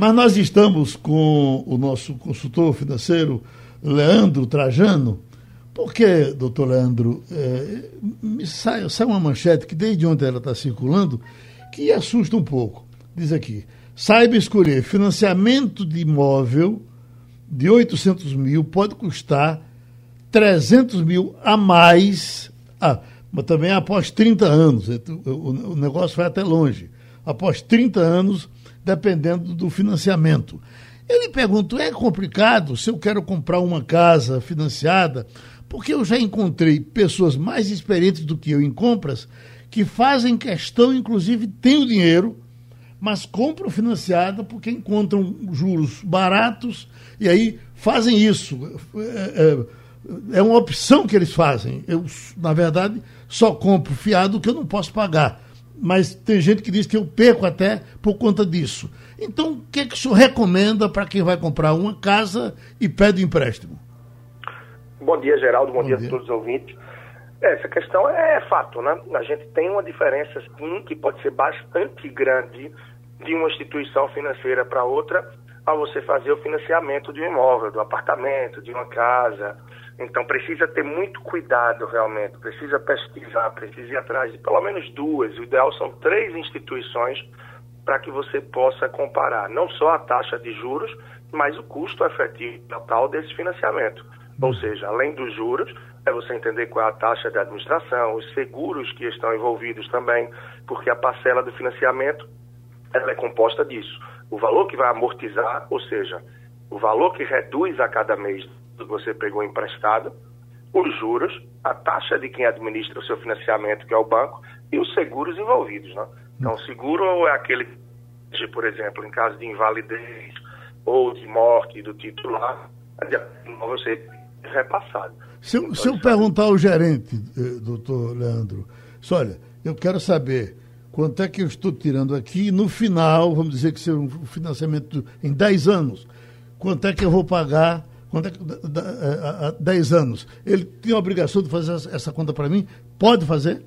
Mas nós estamos com o nosso consultor financeiro, Leandro Trajano. Porque, doutor Leandro, é, sai, sai uma manchete que desde ontem ela está circulando que assusta um pouco. Diz aqui: saiba escolher financiamento de imóvel de 800 mil pode custar 300 mil a mais, ah, mas também após 30 anos. O negócio vai até longe. Após 30 anos, dependendo do financiamento. Eu lhe pergunto: é complicado se eu quero comprar uma casa financiada? Porque eu já encontrei pessoas mais experientes do que eu em compras que fazem questão, inclusive, tem o dinheiro, mas compram financiada porque encontram juros baratos e aí fazem isso. É, é, é uma opção que eles fazem. Eu, na verdade, só compro fiado que eu não posso pagar. Mas tem gente que diz que eu perco até por conta disso. Então, o que, é que o senhor recomenda para quem vai comprar uma casa e pede empréstimo? Bom dia, Geraldo. Bom, Bom dia, dia a todos os ouvintes. Essa questão é fato, né? A gente tem uma diferença, sim, que pode ser bastante grande de uma instituição financeira para outra ao você fazer o financiamento de um imóvel, do apartamento, de uma casa. Então precisa ter muito cuidado realmente, precisa pesquisar, precisa ir atrás de pelo menos duas, o ideal são três instituições para que você possa comparar não só a taxa de juros, mas o custo efetivo total desse financiamento. Ou seja, além dos juros, é você entender qual é a taxa de administração, os seguros que estão envolvidos também, porque a parcela do financiamento ela é composta disso. O valor que vai amortizar, ou seja, o valor que reduz a cada mês que você pegou emprestado, os juros, a taxa de quem administra o seu financiamento, que é o banco, e os seguros envolvidos. Né? Então, seguro é aquele que, por exemplo, em caso de invalidez ou de morte do titular, você repassado. Se eu, então, se eu perguntar ao gerente, eh, doutor Leandro, olha, eu quero saber quanto é que eu estou tirando aqui no final, vamos dizer que seja um financiamento em 10 anos, quanto é que eu vou pagar quanto é que, há 10 anos. Ele tem a obrigação de fazer essa conta para mim? Pode fazer?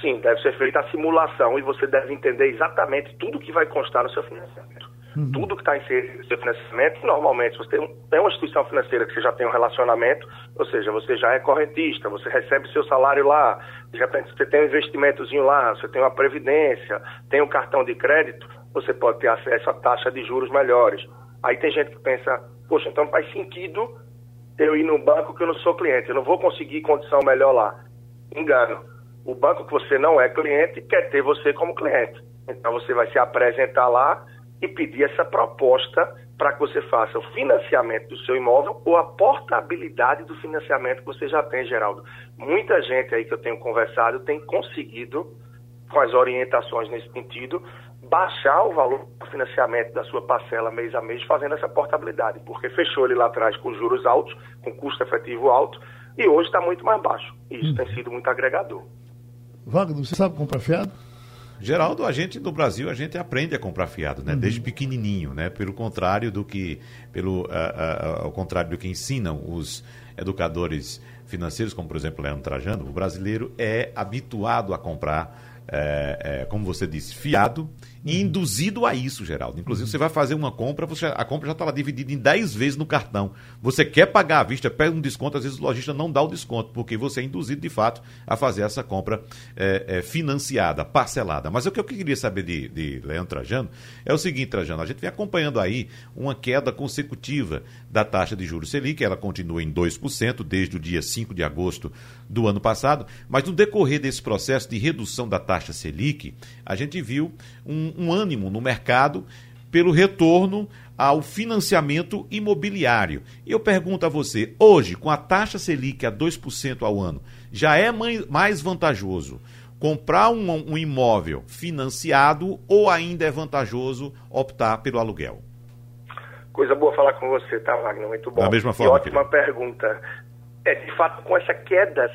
Sim, deve ser feita a simulação e você deve entender exatamente tudo que vai constar no seu financiamento. Uhum. Tudo que está em seu financiamento, normalmente, você tem, tem uma instituição financeira que você já tem um relacionamento, ou seja, você já é correntista, você recebe seu salário lá, de repente você tem um investimentozinho lá, você tem uma previdência, tem um cartão de crédito, você pode ter acesso a taxa de juros melhores. Aí tem gente que pensa, poxa, então faz sentido eu ir no banco que eu não sou cliente, eu não vou conseguir condição melhor lá. Engano. O banco que você não é cliente quer ter você como cliente. Então você vai se apresentar lá e pedir essa proposta para que você faça o financiamento do seu imóvel ou a portabilidade do financiamento que você já tem, Geraldo. Muita gente aí que eu tenho conversado tem conseguido, com as orientações nesse sentido, baixar o valor do financiamento da sua parcela mês a mês fazendo essa portabilidade, porque fechou ele lá atrás com juros altos, com custo efetivo alto, e hoje está muito mais baixo. E isso hum. tem sido muito agregador. Wagner, você sabe comprar fiado? Geraldo, a gente no Brasil a gente aprende a comprar fiado, né? Uhum. Desde pequenininho, né? Pelo contrário do que pelo uh, uh, ao contrário do que ensinam os educadores financeiros, como por exemplo Leandro Trajano, o brasileiro é habituado a comprar é, é, como você disse, fiado e induzido a isso, Geraldo. Inclusive, você vai fazer uma compra, você, a compra já está lá dividida em 10 vezes no cartão. Você quer pagar à vista, pega um desconto, às vezes o lojista não dá o desconto, porque você é induzido, de fato, a fazer essa compra é, é, financiada, parcelada. Mas o que eu queria saber de, de Leandro Trajano é o seguinte, Trajano, a gente vem acompanhando aí uma queda consecutiva da taxa de juros Selic, ela continua em 2% desde o dia 5 de agosto do ano passado, mas no decorrer desse processo de redução da taxa Selic, a gente viu um, um ânimo no mercado pelo retorno ao financiamento imobiliário. E eu pergunto a você, hoje, com a taxa Selic a 2% ao ano, já é mais vantajoso comprar um, um, imóvel financiado ou ainda é vantajoso optar pelo aluguel? Coisa boa falar com você, tá, Wagner? Muito bom. Da mesma forma. E ótima querido. pergunta. É, de fato, com essa queda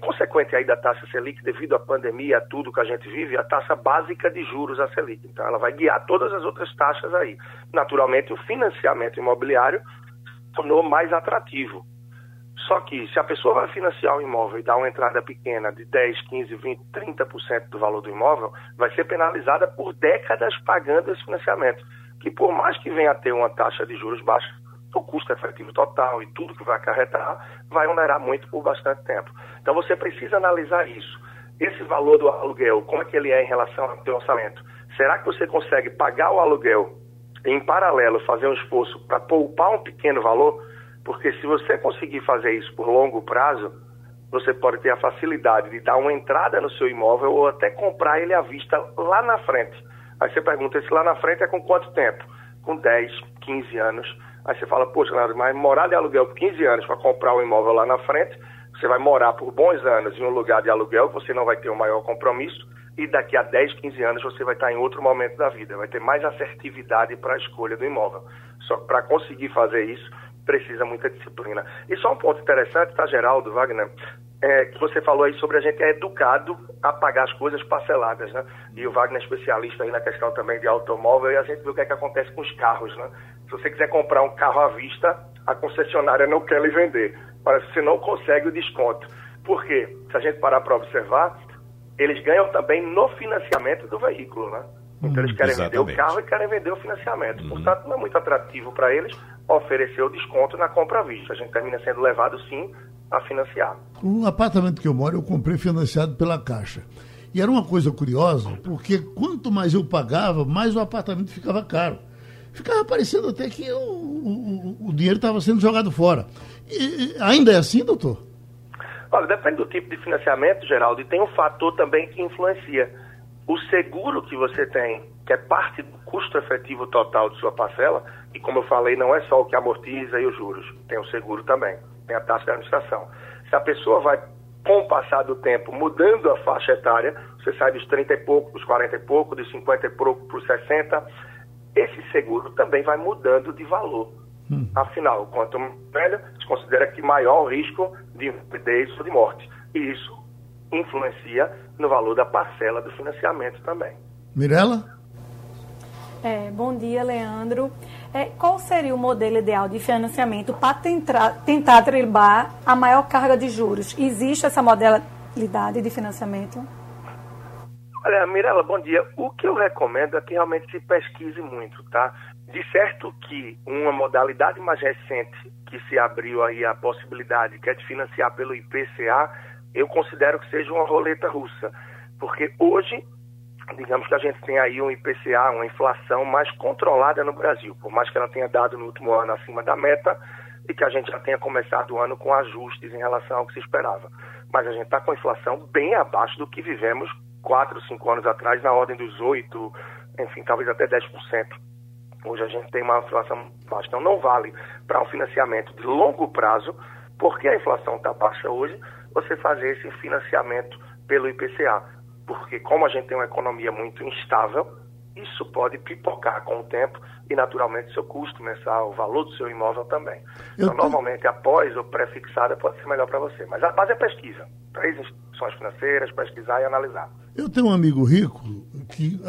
consequente aí da taxa Selic, devido à pandemia, a tudo que a gente vive, a taxa básica de juros a Selic. Então, ela vai guiar todas as outras taxas aí. Naturalmente, o financiamento imobiliário tornou mais atrativo. Só que, se a pessoa vai financiar um imóvel e dar uma entrada pequena de 10, 15, 20, 30% do valor do imóvel, vai ser penalizada por décadas pagando esse financiamento. que por mais que venha a ter uma taxa de juros baixa, o custo efetivo total e tudo que vai acarretar vai onerar muito por bastante tempo. Então você precisa analisar isso. Esse valor do aluguel, como é que ele é em relação ao seu orçamento? Será que você consegue pagar o aluguel em paralelo, fazer um esforço para poupar um pequeno valor? Porque se você conseguir fazer isso por longo prazo, você pode ter a facilidade de dar uma entrada no seu imóvel ou até comprar ele à vista lá na frente. Aí você pergunta, esse lá na frente é com quanto tempo? Com 10, 15 anos. Aí você fala, poxa, mas morar de aluguel por 15 anos para comprar o um imóvel lá na frente, você vai morar por bons anos em um lugar de aluguel, você não vai ter um maior compromisso, e daqui a 10, 15 anos você vai estar em outro momento da vida, vai ter mais assertividade para a escolha do imóvel. Só que para conseguir fazer isso, precisa muita disciplina. E só um ponto interessante, tá, Geraldo, Wagner? É, que você falou aí sobre a gente é educado a pagar as coisas parceladas, né? E o Wagner é especialista aí na questão também de automóvel e a gente vê o que é que acontece com os carros, né? Se você quiser comprar um carro à vista, a concessionária não quer lhe vender. Parece que você não consegue o desconto. Por quê? Se a gente parar para observar, eles ganham também no financiamento do veículo, né? Então eles querem Exatamente. vender o carro e querem vender o financiamento. Uhum. Portanto, não é muito atrativo para eles oferecer o desconto na compra à vista. A gente termina sendo levado, sim, a financiar. Um apartamento que eu moro, eu comprei financiado pela Caixa. E era uma coisa curiosa, porque quanto mais eu pagava, mais o apartamento ficava caro. Ficava parecendo até que o, o, o dinheiro estava sendo jogado fora. E, ainda é assim, doutor? Olha, depende do tipo de financiamento, Geraldo, e tem um fator também que influencia. O seguro que você tem, que é parte do custo efetivo total de sua parcela, e como eu falei, não é só o que amortiza e os juros, tem o seguro também, tem a taxa de administração. Se a pessoa vai, com o passar do tempo, mudando a faixa etária, você sai dos 30 e pouco, dos 40 e pouco, dos 50 e pouco para os 60, esse seguro também vai mudando de valor. Hum. Afinal, quanto velho, se considera que maior o risco de invalidez ou de morte. E isso influencia no valor da parcela do financiamento também. Mirela? É, bom dia, Leandro. É, qual seria o modelo ideal de financiamento para tentar, tentar driblar a maior carga de juros? Existe essa modalidade de financiamento? Olha, Mirela, bom dia. O que eu recomendo é que realmente se pesquise muito, tá? De certo que uma modalidade mais recente que se abriu aí a possibilidade, que é de financiar pelo IPCA, eu considero que seja uma roleta russa. Porque hoje, digamos que a gente tem aí um IPCA, uma inflação mais controlada no Brasil, por mais que ela tenha dado no último ano acima da meta e que a gente já tenha começado o ano com ajustes em relação ao que se esperava. Mas a gente está com a inflação bem abaixo do que vivemos quatro, cinco anos atrás, na ordem dos 8, enfim, talvez até 10%. Hoje a gente tem uma inflação baixa. Então não vale para um financiamento de longo prazo, porque a inflação está baixa hoje, você fazer esse financiamento pelo IPCA. Porque como a gente tem uma economia muito instável, isso pode pipocar com o tempo e naturalmente seu custo mensal, o valor do seu imóvel também. Eu então, normalmente após ou pré-fixada pode ser melhor para você. Mas a base é pesquisa. Três instituições financeiras, pesquisar e analisar. Eu tenho um amigo rico que,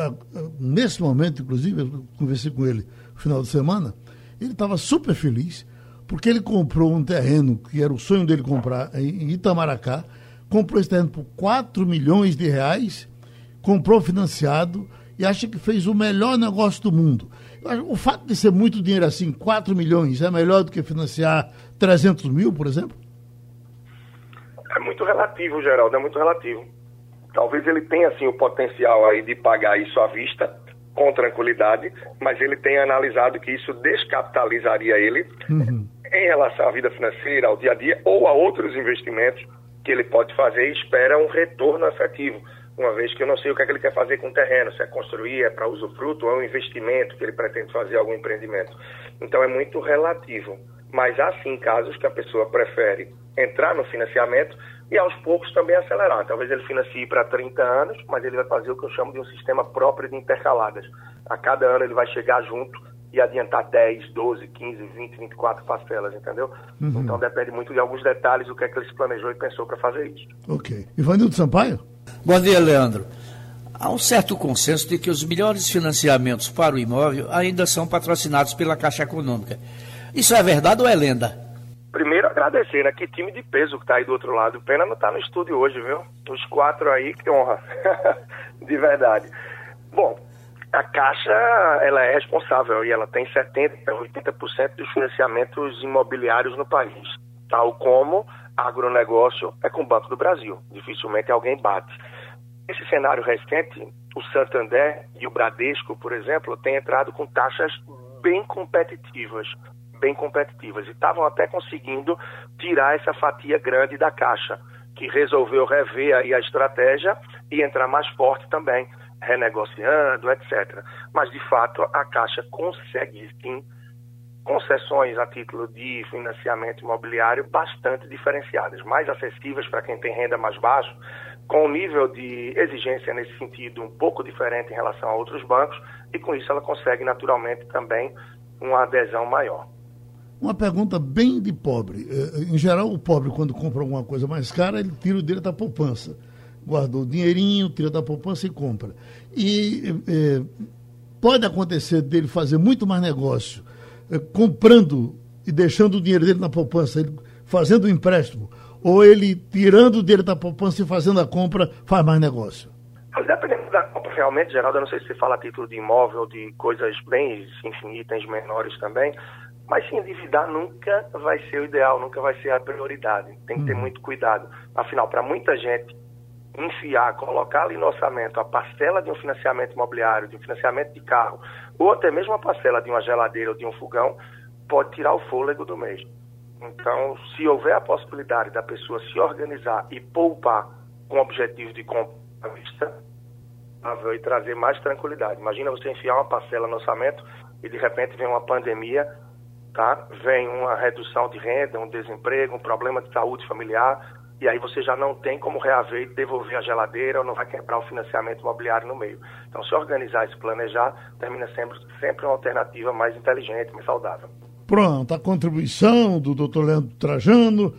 nesse momento, inclusive, eu conversei com ele no final de semana, ele estava super feliz porque ele comprou um terreno que era o sonho dele comprar em Itamaracá, comprou esse terreno por 4 milhões de reais, comprou financiado e acha que fez o melhor negócio do mundo. O fato de ser muito dinheiro assim, 4 milhões, é melhor do que financiar 300 mil, por exemplo? É muito relativo, Geraldo, é muito relativo. Talvez ele tenha assim o potencial aí de pagar isso à vista com tranquilidade, mas ele tenha analisado que isso descapitalizaria ele uhum. em relação à vida financeira, ao dia a dia ou a outros investimentos que ele pode fazer e espera um retorno efetivo. Uma vez que eu não sei o que, é que ele quer fazer com o terreno, se é construir, é para usufruto, ou é um investimento que ele pretende fazer algum empreendimento. Então é muito relativo. Mas há sim casos que a pessoa prefere entrar no financiamento e aos poucos também acelerar. Talvez ele financie para 30 anos, mas ele vai fazer o que eu chamo de um sistema próprio de intercaladas. A cada ano ele vai chegar junto e adiantar 10, 12, 15, 20, 24 parcelas, entendeu? Uhum. Então depende muito de alguns detalhes do que é que ele se planejou e pensou para fazer isso. Ok. Ivanildo Sampaio? Bom dia, Leandro. Há um certo consenso de que os melhores financiamentos para o imóvel ainda são patrocinados pela Caixa Econômica. Isso é verdade ou é lenda? Agradecer, né? Que time de peso que tá aí do outro lado. Pena não tá no estúdio hoje, viu? Os quatro aí, que honra. de verdade. Bom, A Caixa ela é responsável e ela tem 70%, 80% dos financiamentos imobiliários no país, tal como agronegócio é com o Banco do Brasil. Dificilmente alguém bate. Nesse cenário recente, o Santander e o Bradesco, por exemplo, têm entrado com taxas bem competitivas, bem competitivas, e estavam até conseguindo tirar essa fatia grande da Caixa, que resolveu rever aí a estratégia e entrar mais forte também, renegociando, etc. Mas, de fato, a Caixa consegue, sim, concessões a título de financiamento imobiliário bastante diferenciadas, mais acessíveis para quem tem renda mais baixa, com um nível de exigência nesse sentido um pouco diferente em relação a outros bancos, e com isso ela consegue naturalmente também uma adesão maior. Uma pergunta bem de pobre. Eh, em geral, o pobre, quando compra alguma coisa mais cara, ele tira o dinheiro da poupança. Guardou o dinheirinho, tira da poupança e compra. E eh, pode acontecer dele fazer muito mais negócio eh, comprando e deixando o dinheiro dele na poupança, ele fazendo o um empréstimo, ou ele tirando o dinheiro da poupança e fazendo a compra, faz mais negócio? Dependendo da compra, realmente, Geraldo, eu não sei se você fala a título de imóvel, de coisas bem, enfim, itens menores também, mas se endividar nunca vai ser o ideal, nunca vai ser a prioridade. Tem que ter hum. muito cuidado. Afinal, para muita gente, enfiar, colocar ali no orçamento a parcela de um financiamento imobiliário, de um financiamento de carro, ou até mesmo a parcela de uma geladeira ou de um fogão, pode tirar o fôlego do mês. Então, se houver a possibilidade da pessoa se organizar e poupar com o objetivo de compra à vista, e trazer mais tranquilidade. Imagina você enfiar uma parcela no orçamento e de repente vem uma pandemia, tá? Vem uma redução de renda, um desemprego, um problema de saúde familiar, e aí você já não tem como reaver e devolver a geladeira ou não vai quebrar o financiamento imobiliário no meio. Então, se organizar e se planejar, termina sempre, sempre uma alternativa mais inteligente, mais saudável. Pronto, a contribuição do doutor Leandro Trajano.